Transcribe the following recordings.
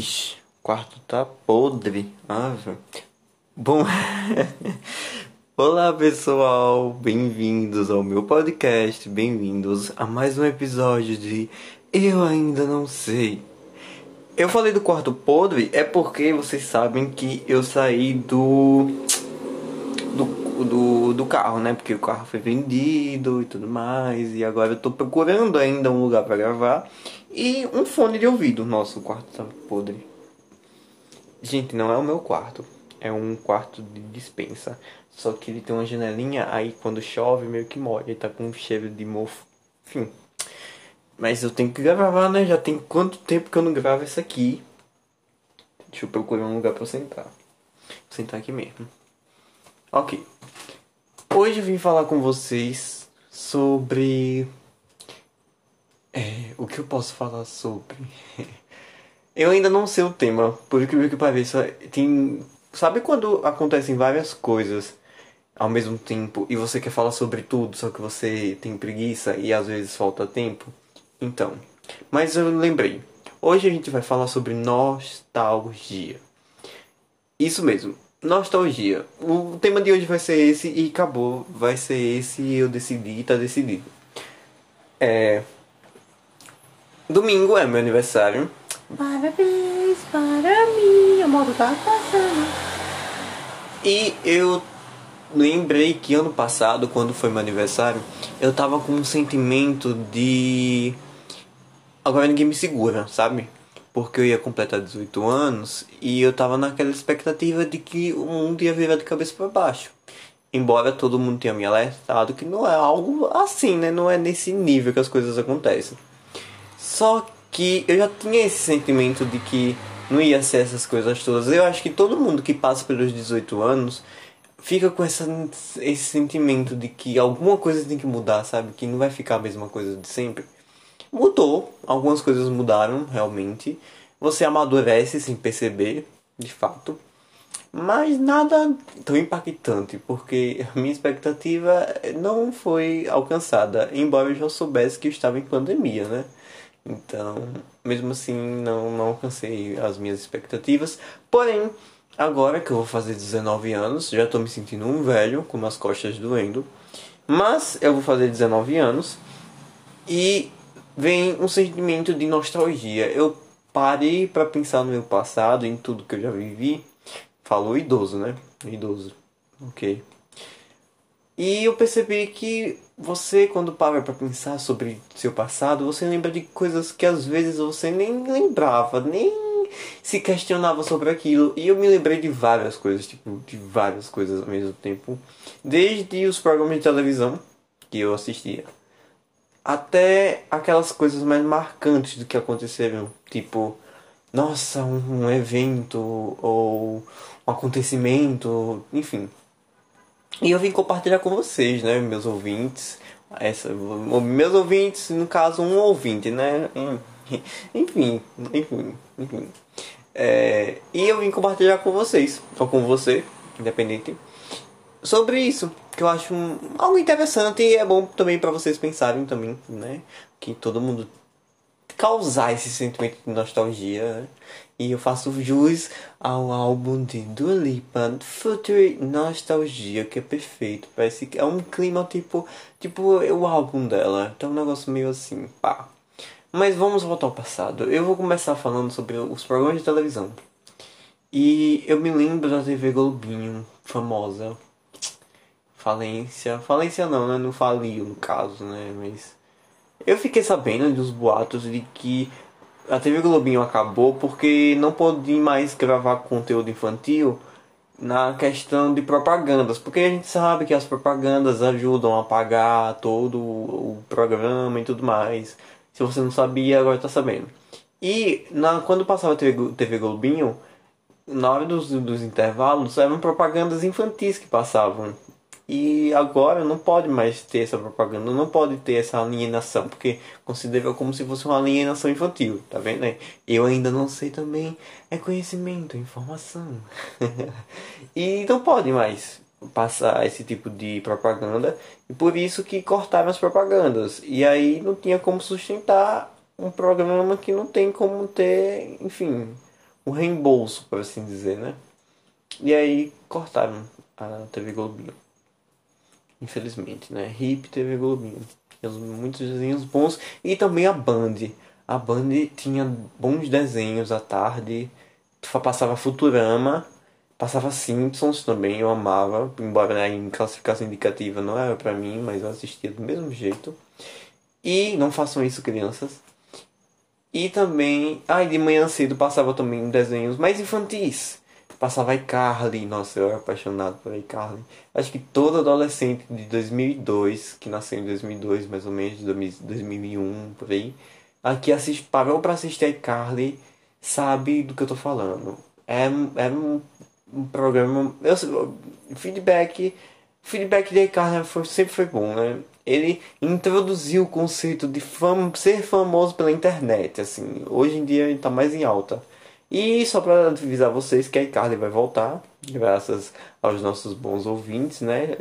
Ixi, o quarto tá podre. Ah, velho. Bom. Olá pessoal, bem-vindos ao meu podcast, bem-vindos a mais um episódio de Eu Ainda Não Sei. Eu falei do quarto podre é porque vocês sabem que eu saí do. do, do, do carro, né? Porque o carro foi vendido e tudo mais, e agora eu tô procurando ainda um lugar para gravar e um fone de ouvido. Nossa, o quarto tá podre. Gente, não é o meu quarto. É um quarto de dispensa. Só que ele tem uma janelinha, aí quando chove meio que molha. Ele tá com um cheiro de mofo. Enfim. Mas eu tenho que gravar, né? Já tem quanto tempo que eu não gravo isso aqui. Deixa eu procurar um lugar pra sentar. Vou sentar aqui mesmo. Ok. Hoje eu vim falar com vocês sobre é, o que eu posso falar sobre? eu ainda não sei o tema, por incrível que pareça. Tem. Sabe quando acontecem várias coisas ao mesmo tempo e você quer falar sobre tudo, só que você tem preguiça e às vezes falta tempo? Então. Mas eu lembrei. Hoje a gente vai falar sobre nostalgia. Isso mesmo, nostalgia. O tema de hoje vai ser esse e acabou. Vai ser esse e eu decidi, tá decidido. É. Domingo é meu aniversário. Parabéns para mim, o modo tá passando. E eu lembrei que ano passado, quando foi meu aniversário, eu tava com um sentimento de. Agora ninguém me segura, sabe? Porque eu ia completar 18 anos e eu tava naquela expectativa de que o mundo ia virar de cabeça para baixo. Embora todo mundo tenha me alertado que não é algo assim, né? Não é nesse nível que as coisas acontecem. Só que eu já tinha esse sentimento de que não ia ser essas coisas todas. Eu acho que todo mundo que passa pelos 18 anos fica com essa, esse sentimento de que alguma coisa tem que mudar, sabe? Que não vai ficar a mesma coisa de sempre. Mudou, algumas coisas mudaram realmente. Você amadurece sem perceber, de fato. Mas nada tão impactante, porque a minha expectativa não foi alcançada, embora eu já soubesse que eu estava em pandemia, né? Então, mesmo assim, não, não alcancei as minhas expectativas. Porém, agora que eu vou fazer 19 anos, já estou me sentindo um velho, com as costas doendo. Mas eu vou fazer 19 anos e vem um sentimento de nostalgia. Eu parei para pensar no meu passado, em tudo que eu já vivi. Falou idoso, né? Idoso. Ok. E eu percebi que você, quando para para pensar sobre seu passado, você lembra de coisas que às vezes você nem lembrava, nem se questionava sobre aquilo. E eu me lembrei de várias coisas, tipo, de várias coisas ao mesmo tempo. Desde os programas de televisão que eu assistia, até aquelas coisas mais marcantes do que aconteceram, tipo, nossa, um, um evento ou um acontecimento, enfim. E eu vim compartilhar com vocês, né, meus ouvintes. Essa, meus ouvintes, no caso, um ouvinte, né? Enfim, enfim, enfim. É, e eu vim compartilhar com vocês, ou com você, independente, sobre isso, que eu acho um, algo interessante e é bom também para vocês pensarem também, né? Que todo mundo causar esse sentimento de nostalgia, né? E eu faço jus ao álbum de Dua Lipa, Future Nostalgia, que é perfeito. Parece que é um clima tipo, tipo o álbum dela. Então é um negócio meio assim, pá. Mas vamos voltar ao passado. Eu vou começar falando sobre os programas de televisão. E eu me lembro da TV Globinho, famosa. Falência. Falência não, né? Não faliu no caso, né? Mas. Eu fiquei sabendo dos boatos de que a TV Globinho acabou porque não pôde mais gravar conteúdo infantil na questão de propagandas, porque a gente sabe que as propagandas ajudam a pagar todo o programa e tudo mais. Se você não sabia, agora está sabendo. E na, quando passava a TV, TV Globinho, na hora dos, dos intervalos, eram propagandas infantis que passavam. E agora não pode mais ter essa propaganda, não pode ter essa alienação, porque considera como se fosse uma alienação infantil, tá vendo? Né? Eu ainda não sei também, é conhecimento, é informação. e não pode mais passar esse tipo de propaganda, e por isso que cortaram as propagandas. E aí não tinha como sustentar um programa que não tem como ter, enfim, um reembolso, por assim dizer, né? E aí cortaram a TV Globinho. Infelizmente, né? Hip TV Globinho. Muitos desenhos bons. E também a Band. A Band tinha bons desenhos à tarde. Passava Futurama. Passava Simpsons também, eu amava. Embora em classificação indicativa não era pra mim, mas eu assistia do mesmo jeito. E não façam isso, crianças. E também, ai, de manhã cedo passava também desenhos mais infantis. Passava iCarly, nossa, eu era apaixonado por iCarly. Acho que todo adolescente de 2002, que nasceu em 2002, mais ou menos, de 2001, por aí, aqui assiste, parou pra assistir iCarly, sabe do que eu tô falando. É, era um, um programa, eu, feedback, feedback de iCarly foi, sempre foi bom, né? ele introduziu o conceito de fam ser famoso pela internet, assim. Hoje em dia ele está mais em alta. E só para avisar vocês que a iCarly vai voltar, graças aos nossos bons ouvintes, né?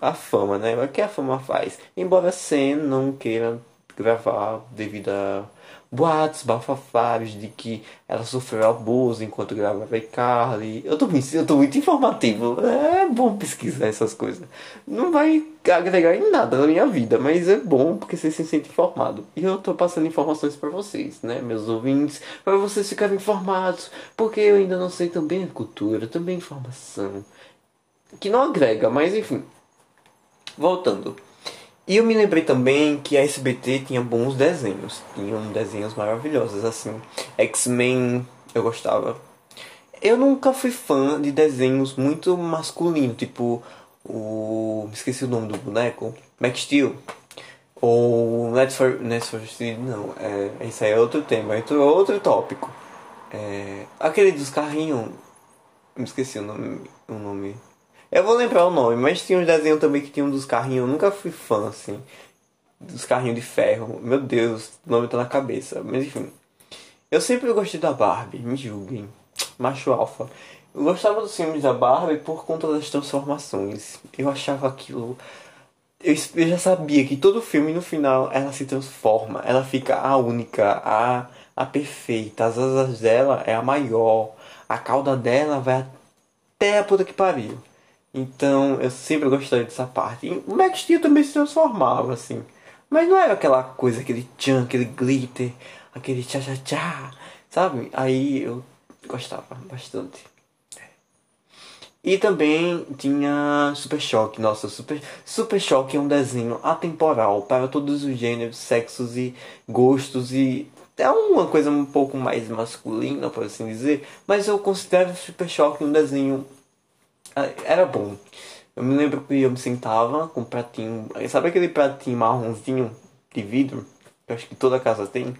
A fama, né? O que a fama faz? Embora Sen não queira gravar devido a boatos bafafários de que ela sofreu abuso enquanto gravava iCarly. Eu tô, eu tô muito informativo. É bom pesquisar essas coisas. Não vai agregar em nada na minha vida, mas é bom porque você se sente informado. E eu tô passando informações para vocês, né, meus ouvintes, para vocês ficarem informados, porque eu ainda não sei também a cultura, também informação. Que não agrega, mas enfim. Voltando. E eu me lembrei também que a SBT tinha bons desenhos. Tinham desenhos maravilhosos, assim. X-Men eu gostava. Eu nunca fui fã de desenhos muito masculinos, tipo o. esqueci o nome do boneco. Max Steel. Ou Let's for, Let's for Speed, não. É, isso aí é outro tema, é outro tópico. É, aquele dos carrinhos. Me esqueci o nome. O nome eu vou lembrar o nome, mas tinha um desenho também que tinha um dos carrinhos. Eu nunca fui fã, assim. Dos carrinhos de ferro. Meu Deus, o nome tá na cabeça. Mas enfim. Eu sempre gostei da Barbie, me julguem. Macho alfa. Eu gostava dos filmes da Barbie por conta das transformações. Eu achava aquilo. Eu, já sabia que todo filme no final ela se transforma. Ela fica a única, a, a perfeita. As asas dela é a maior. A cauda dela vai até a puta que pariu. Então eu sempre gostei dessa parte. E o Max Steel também se transformava, assim. Mas não era aquela coisa, aquele tchan, aquele glitter, aquele tchá tchá tchá, sabe? Aí eu gostava bastante. E também tinha Super Choque. Nossa, Super, Super Choque é um desenho atemporal para todos os gêneros, sexos e gostos e é uma coisa um pouco mais masculina, por assim dizer, mas eu considero Super Choque um desenho era bom. Eu me lembro que eu me sentava com um pratinho. Sabe aquele pratinho marronzinho de vidro? Que eu acho que toda casa tem.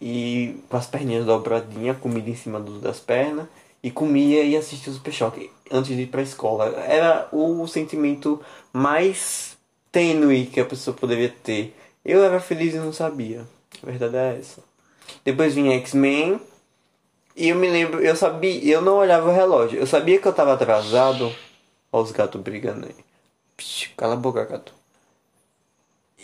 E com as perninhas dobradinhas, comida em cima das pernas. E comia e assistia o Super Choque antes de ir pra escola. Era o sentimento mais tênue que a pessoa poderia ter. Eu era feliz e não sabia. A verdade é essa. Depois vinha X-Men. E eu me lembro, eu sabia, eu não olhava o relógio. Eu sabia que eu tava atrasado. Olha os gatos brigando aí. Psh, cala a boca, gato.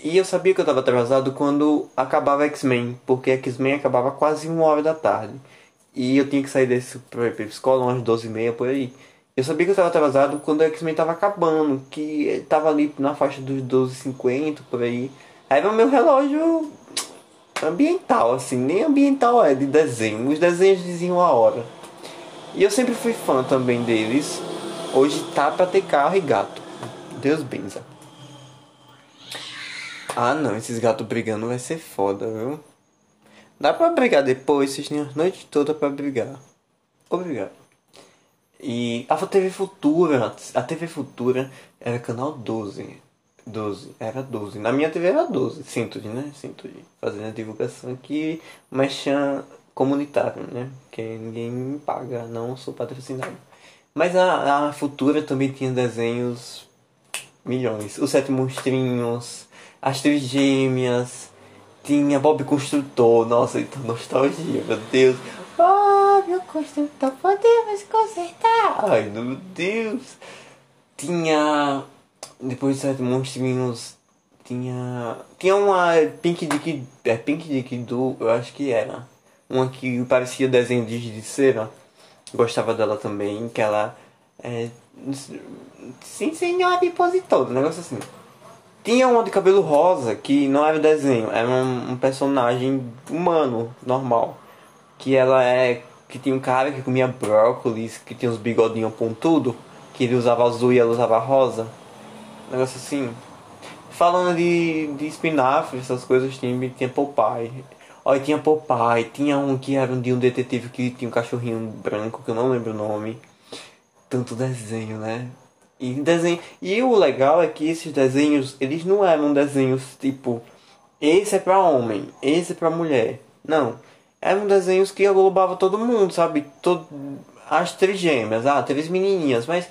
E eu sabia que eu tava atrasado quando acabava X-Men, porque X-Men acabava quase uma hora da tarde. E eu tinha que sair desse pra pra escola umas 12 e meia por aí. Eu sabia que eu tava atrasado quando o X-Men tava acabando, que tava ali na faixa dos 12h50 por aí. Aí meu relógio ambiental, assim, nem ambiental é de desenho. Os desenhos diziam a hora. E eu sempre fui fã também deles. Hoje tá pra ter carro e gato. Deus benza. Ah não, esses gatos brigando vai ser foda, viu? Dá pra brigar depois, vocês têm a noite toda pra brigar. Obrigado. E a TV Futura, a TV Futura era canal 12. 12, era 12. Na minha TV era 12, Syntony, né? Syntony. Fazendo a divulgação aqui, tinha comunitário, né? Que ninguém paga, não sou patrocinado. Mas a, a Futura também tinha desenhos milhões. Os Sete Monstrinhos, As Três Gêmeas, tinha Bob Construtor. Nossa, então nostalgia, meu Deus. Oh, meu construtor, podemos consertar. Ai, meu Deus. Tinha depois de sete monstrinhos tinha tinha uma Pink Dick é Pink Dick do eu acho que era uma que parecia desenho de de cera. Gostava dela também, que ela é. Sim, senhora impositor, um negócio assim. Tinha uma de cabelo rosa que não era desenho, era um, um personagem humano, normal. Que ela é. Que tinha um cara que comia brócolis, que tinha uns bigodinhos pontudo, que ele usava azul e ela usava rosa. Um negócio assim. Falando de, de spin-off, essas coisas, tinha, tinha Popeye. Olha, tinha Popeye, tinha um que era de um detetive que tinha um cachorrinho branco, que eu não lembro o nome. Tanto desenho, né? E desenho. E o legal é que esses desenhos, eles não eram desenhos tipo esse é para homem, esse é para mulher. Não. Eram desenhos que englobava todo mundo, sabe? Todo, as três gêmeas, ah, três menininhas, mas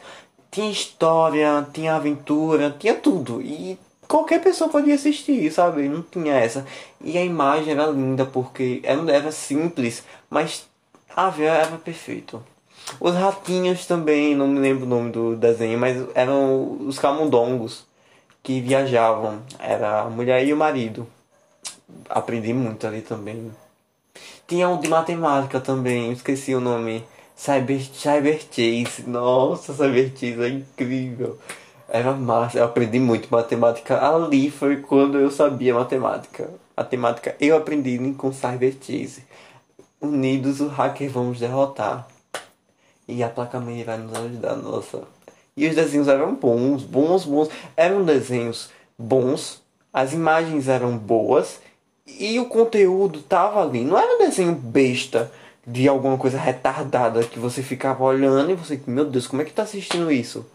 tinha história, tinha aventura, tinha tudo. E qualquer pessoa podia assistir, sabe? Não tinha essa. E a imagem era linda porque era, era simples, mas a ver era perfeito. Os ratinhos também, não me lembro o nome do desenho, mas eram os camundongos que viajavam. Era a mulher e o marido. Aprendi muito ali também. Tinha um de matemática também, esqueci o nome. Cyber, Cyber Chase. Nossa, Cyber Chase é incrível. Era massa. Eu aprendi muito matemática. Ali foi quando eu sabia matemática. Matemática eu aprendi com Cyber Chase. Unidos, o hacker vamos derrotar. E a placa-mãe vai nos ajudar, nossa. E os desenhos eram bons, bons, bons. Eram desenhos bons, as imagens eram boas e o conteúdo tava ali. Não era um desenho besta de alguma coisa retardada que você ficava olhando e você, meu Deus, como é que tá assistindo isso?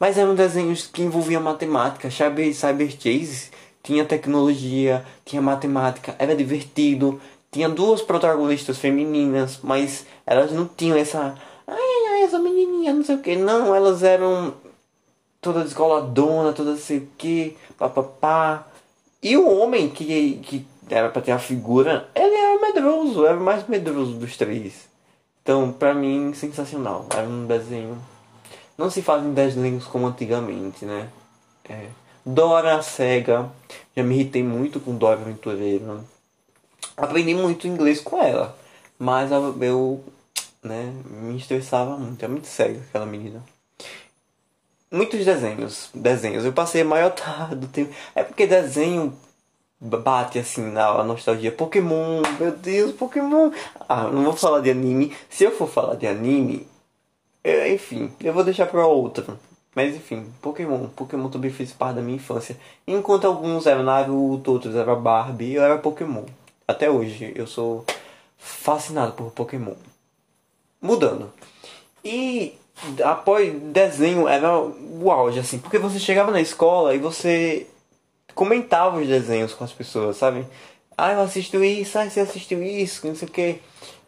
Mas eram desenhos que envolviam matemática, Cyber, Cyber Chase tinha tecnologia, tinha matemática, era divertido, tinha duas protagonistas femininas, mas elas não tinham essa essa menininha, não sei o que. Não, elas eram toda descoladona, toda sei o que, papapá. E o homem que, que era pra ter a figura, ele era medroso, era o mais medroso dos três. Então, pra mim, sensacional. Era um desenho. Não se faz em desenhos como antigamente, né? É. Dora Cega. Já me irritei muito com Dora Aventureira. Aprendi muito inglês com ela. Mas eu né? Me estressava muito. É muito cega aquela menina. Muitos desenhos. Desenhos. Eu passei a maior tarde do tempo. É porque desenho bate assim na nostalgia. Pokémon, meu Deus, Pokémon. Ah, não vou falar de anime. Se eu for falar de anime, eu, enfim, eu vou deixar pra outra. Mas enfim, Pokémon. Pokémon também fez parte da minha infância. Enquanto alguns eram Naruto, outros eram Barbie, eu era Pokémon. Até hoje eu sou fascinado por Pokémon mudando. E após desenho era o auge, assim, porque você chegava na escola e você comentava os desenhos com as pessoas, sabe? Ah, eu assisto isso, ah, você assistiu isso, não sei o que.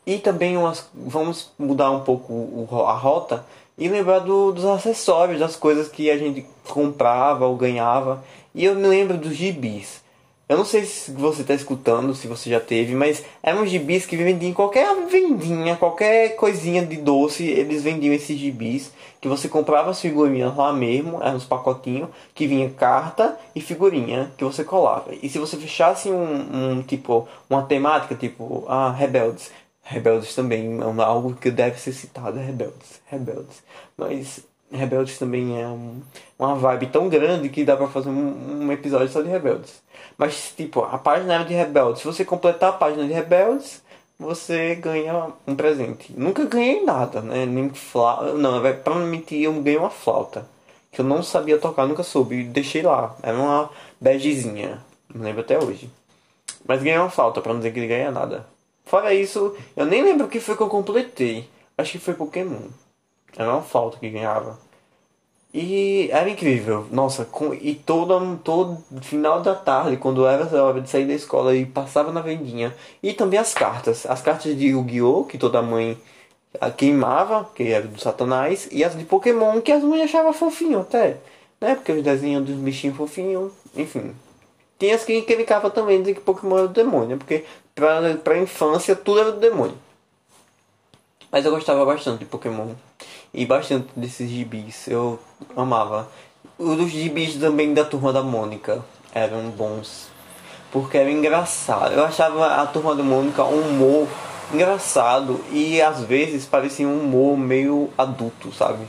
E também umas, vamos mudar um pouco a rota e lembrar do, dos acessórios, das coisas que a gente comprava ou ganhava. E eu me lembro dos gibis. Eu não sei se você está escutando, se você já teve, mas eram gibis que vendiam qualquer vendinha, qualquer coisinha de doce, eles vendiam esses gibis, que você comprava as figurinhas lá mesmo, eram uns pacotinhos, que vinha carta e figurinha que você colava. E se você fechasse um, um tipo, uma temática, tipo, ah, rebeldes, rebeldes também, é algo que deve ser citado, é rebeldes, rebeldes. Mas Rebeldes também é um, uma vibe tão grande que dá pra fazer um, um, episódio só de Rebeldes. Mas, tipo, a página era de Rebeldes. Se você completar a página de Rebeldes, você ganha um presente. Nunca ganhei nada, né? Nem flauta. Não, pra não mentir, eu ganhei uma flauta. Que eu não sabia tocar, nunca soube. Deixei lá. Era uma begezinha. Não lembro até hoje. Mas ganhei uma flauta, pra não dizer que ganha nada. Fora isso, eu nem lembro o que foi que eu completei. Acho que foi Pokémon. Era uma falta que ganhava. E era incrível, nossa, com, e todo, todo final da tarde, quando era a hora de sair da escola e passava na vendinha. E também as cartas, as cartas de Yu-Gi-Oh! que toda mãe queimava, que era do Satanás, e as de Pokémon que as mães achavam fofinho até, né? Porque os desenhos dos bichinhos fofinhos, enfim. Tinha as que clicavam também dizendo que Pokémon era do demônio, porque pra, pra infância tudo era do demônio. Mas eu gostava bastante de Pokémon e bastante desses gibis. Eu amava. Os gibis também da turma da Mônica eram bons. Porque era engraçado. Eu achava a turma da Mônica um humor engraçado e às vezes parecia um humor meio adulto, sabe?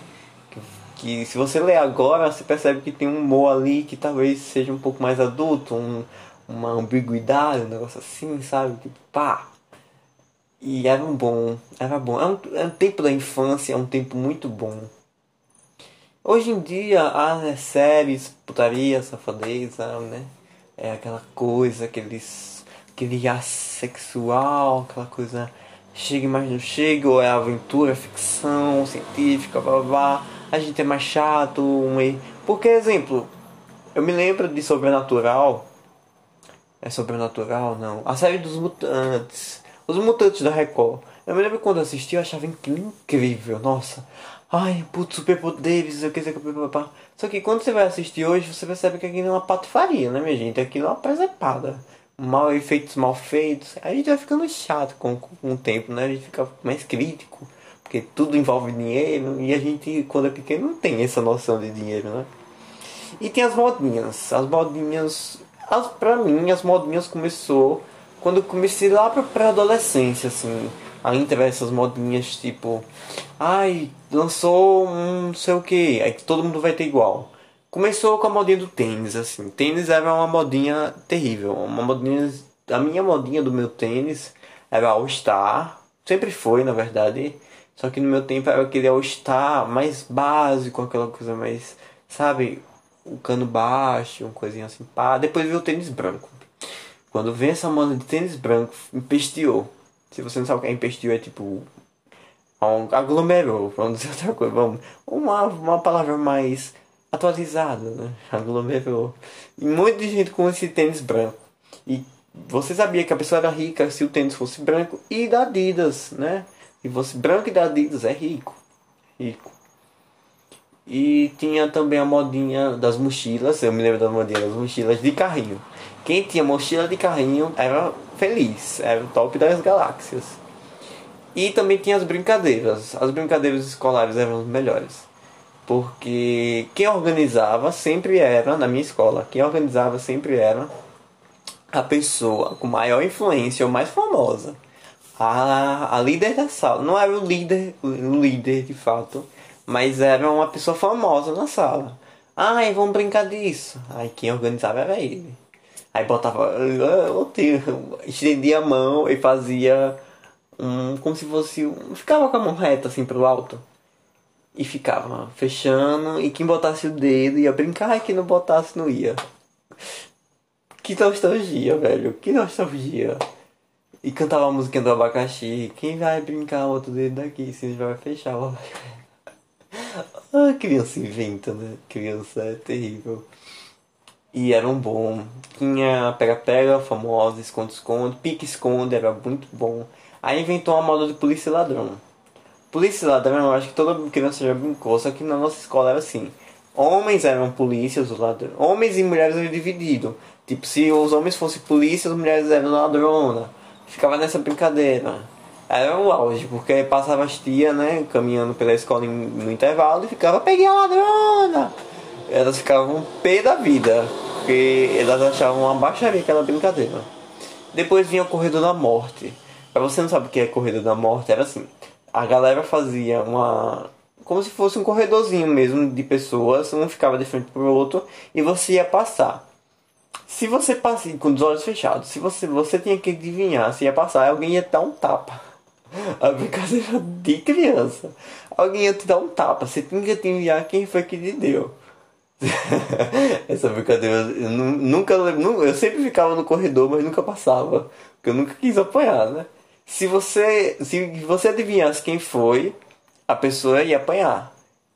Que, se você ler agora, você percebe que tem um humor ali que talvez seja um pouco mais adulto, um, uma ambiguidade, um negócio assim, sabe? Tipo, pá. E era um bom, era bom. É um, é um tempo da infância, é um tempo muito bom. Hoje em dia, as séries, putaria, safadeza, né? É aquela coisa, aqueles, aquele ar sexual, aquela coisa chega mas não chega, ou é aventura, ficção, científica, blá blá. A gente é mais chato, um... porque exemplo, eu me lembro de Sobrenatural. É Sobrenatural, não. A série dos Mutantes. Os Mutantes da Record. Eu me lembro quando assisti, eu achava incrível. Nossa, Ai, putz, superpoderes, eu quero dizer Só que quando você vai assistir hoje, você percebe que aquilo é uma patifaria, né, minha gente? Aquilo é uma presepada. Mal efeitos mal feitos. A gente vai ficando chato com, com o tempo, né? A gente fica mais crítico. Porque tudo envolve dinheiro e a gente, quando é pequeno, não tem essa noção de dinheiro, né? E tem as modinhas. As modinhas. As, pra mim, as modinhas começou quando eu comecei lá pra pré-adolescência, assim ainda essas modinhas tipo, ai, lançou um sei o que, aí todo mundo vai ter igual. Começou com a modinha do tênis, assim. Tênis era uma modinha terrível. Uma modinha. A minha modinha do meu tênis era All Star. Sempre foi, na verdade. Só que no meu tempo era aquele All Star mais básico, aquela coisa mais. Sabe? O cano baixo, uma coisinha assim. Pá. Depois veio o tênis branco. Quando vem essa moda de tênis branco, empesteou. Se você não sabe o que é empestil, é tipo. Um aglomerou, vamos dizer outra coisa. Vamos, uma, uma palavra mais atualizada, né? Aglomerou. E muita gente com esse tênis branco. E você sabia que a pessoa era rica se o tênis fosse branco e da Adidas, né? E fosse branco e da Adidas é rico. Rico. E tinha também a modinha das mochilas, eu me lembro da modinha das mochilas de carrinho. Quem tinha mochila de carrinho era feliz, era o top das galáxias. E também tinha as brincadeiras. As brincadeiras escolares eram as melhores. Porque quem organizava sempre era, na minha escola, quem organizava sempre era a pessoa com maior influência ou mais famosa. A, a líder da sala. Não era o líder, o líder de fato, mas era uma pessoa famosa na sala. Ai, vamos brincar disso. Aí quem organizava era ele. Aí botava, estendia a mão e fazia um, como se fosse, um, ficava com a mão reta assim pro alto. E ficava fechando, e quem botasse o dedo ia brincar, e quem não botasse não ia. Que nostalgia, velho, que nostalgia. E cantava a música do abacaxi, quem vai brincar outro dedo daqui, se vai fechar o Ah, criança inventa, né? Criança é terrível. E era um bom. Tinha pega-pega, famosa, esconde-esconde, pique-esconde, era muito bom. Aí inventou uma moda de polícia e ladrão. Polícia e ladrão, eu acho que toda criança já brincou, só que na nossa escola era assim. Homens eram polícias, os ladrões. Homens e mulheres eram divididos. Tipo, se os homens fossem polícia, as mulheres eram ladrona. Ficava nessa brincadeira. Era o auge, porque passava as tia, né, caminhando pela escola no intervalo e ficava, peguei a ladrona! Elas ficavam pé da vida porque elas achavam uma baixaria aquela brincadeira. Depois vinha o Corredor da Morte. Pra você não sabe o que é Corredor da Morte, era assim. A galera fazia uma. Como se fosse um corredorzinho mesmo de pessoas, um ficava de frente pro outro e você ia passar. Se você passa com os olhos fechados, se você, você tinha que adivinhar se ia passar, alguém ia dar um tapa. A brincadeira de criança. Alguém ia te dar um tapa, você tinha que adivinhar quem foi que te deu. Essa brincadeira, eu nunca, eu sempre ficava no corredor, mas nunca passava, porque eu nunca quis apanhar, né? Se você, se você adivinhasse quem foi, a pessoa ia apanhar.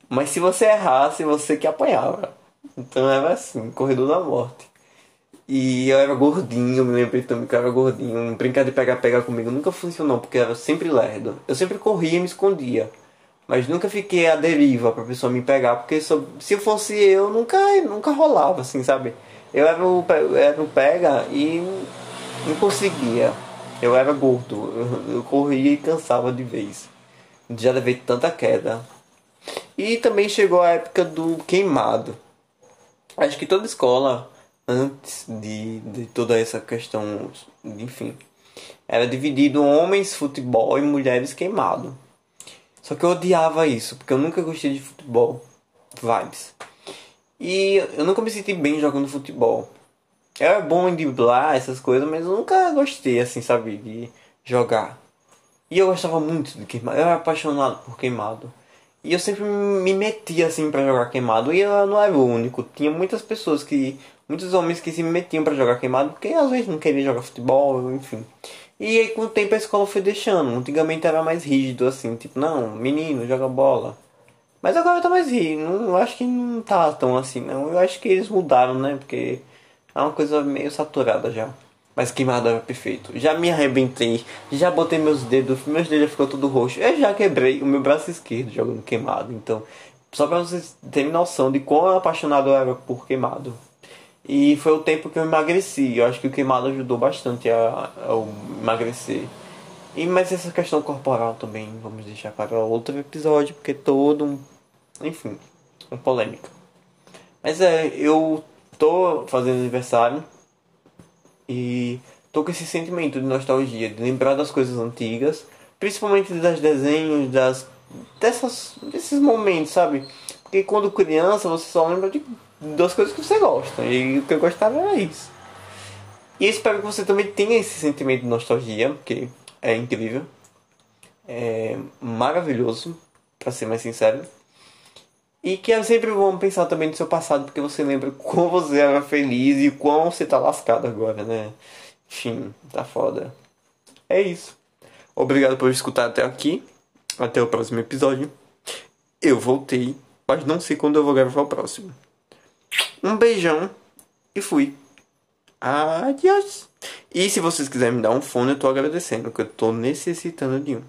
Mas se você errasse, você que apanhava. Então era assim, corredor da morte. E eu era gordinho, me lembro também que eu era gordinho. Brincar de pegar-pegar comigo nunca funcionou, porque eu era sempre lerdo. Eu sempre corria e me escondia. Mas nunca fiquei à deriva pra pessoa me pegar, porque se fosse eu, nunca, nunca rolava, assim, sabe? Eu era o, era o pega e não conseguia. Eu era gordo, eu, eu corria e cansava de vez. Já levei tanta queda. E também chegou a época do queimado. Acho que toda escola, antes de, de toda essa questão, enfim, Era dividido homens futebol e mulheres queimado. Só que eu odiava isso, porque eu nunca gostei de futebol. Vibes. E eu nunca me senti bem jogando futebol. Era bom em driblar essas coisas, mas eu nunca gostei, assim, sabe, de jogar. E eu gostava muito de queimado. Eu era apaixonado por queimado. E eu sempre me metia assim para jogar queimado. E eu não era o único. Tinha muitas pessoas que. Muitos homens que se metiam para jogar queimado porque às vezes não queriam jogar futebol, enfim. E aí com o tempo a escola foi deixando. Antigamente era mais rígido assim, tipo, não, menino, joga bola. Mas agora tá mais rígido. Não, eu acho que não tá tão assim, não. Eu acho que eles mudaram, né? Porque é uma coisa meio saturada já. Mas queimada era perfeito. Já me arrebentei, já botei meus dedos, meus dedos já ficou tudo roxo. Eu já quebrei o meu braço esquerdo jogando queimado. Então, só pra vocês terem noção de quão apaixonado eu era por queimado. E foi o tempo que eu emagreci. Eu acho que o queimado ajudou bastante a, a emagrecer. E mas essa questão corporal também vamos deixar para outro episódio, porque todo um. Enfim, uma polêmica. Mas é, eu tô fazendo aniversário e tô com esse sentimento de nostalgia, de lembrar das coisas antigas, principalmente das desenhos, das dessas desses momentos, sabe? Porque quando criança você só lembra de das coisas que você gosta e o que eu gostava era isso. E espero que você também tenha esse sentimento de nostalgia, porque é incrível, é maravilhoso, para ser mais sincero. E que é sempre bom pensar também no seu passado, porque você lembra como você era feliz e quão você tá lascado agora, né? Enfim, tá foda. É isso. Obrigado por escutar até aqui. Até o próximo episódio. Eu voltei, mas não sei quando eu vou gravar o próximo. Um beijão e fui. Adiós. E se vocês quiserem me dar um fone, eu tô agradecendo, que eu tô necessitando de um.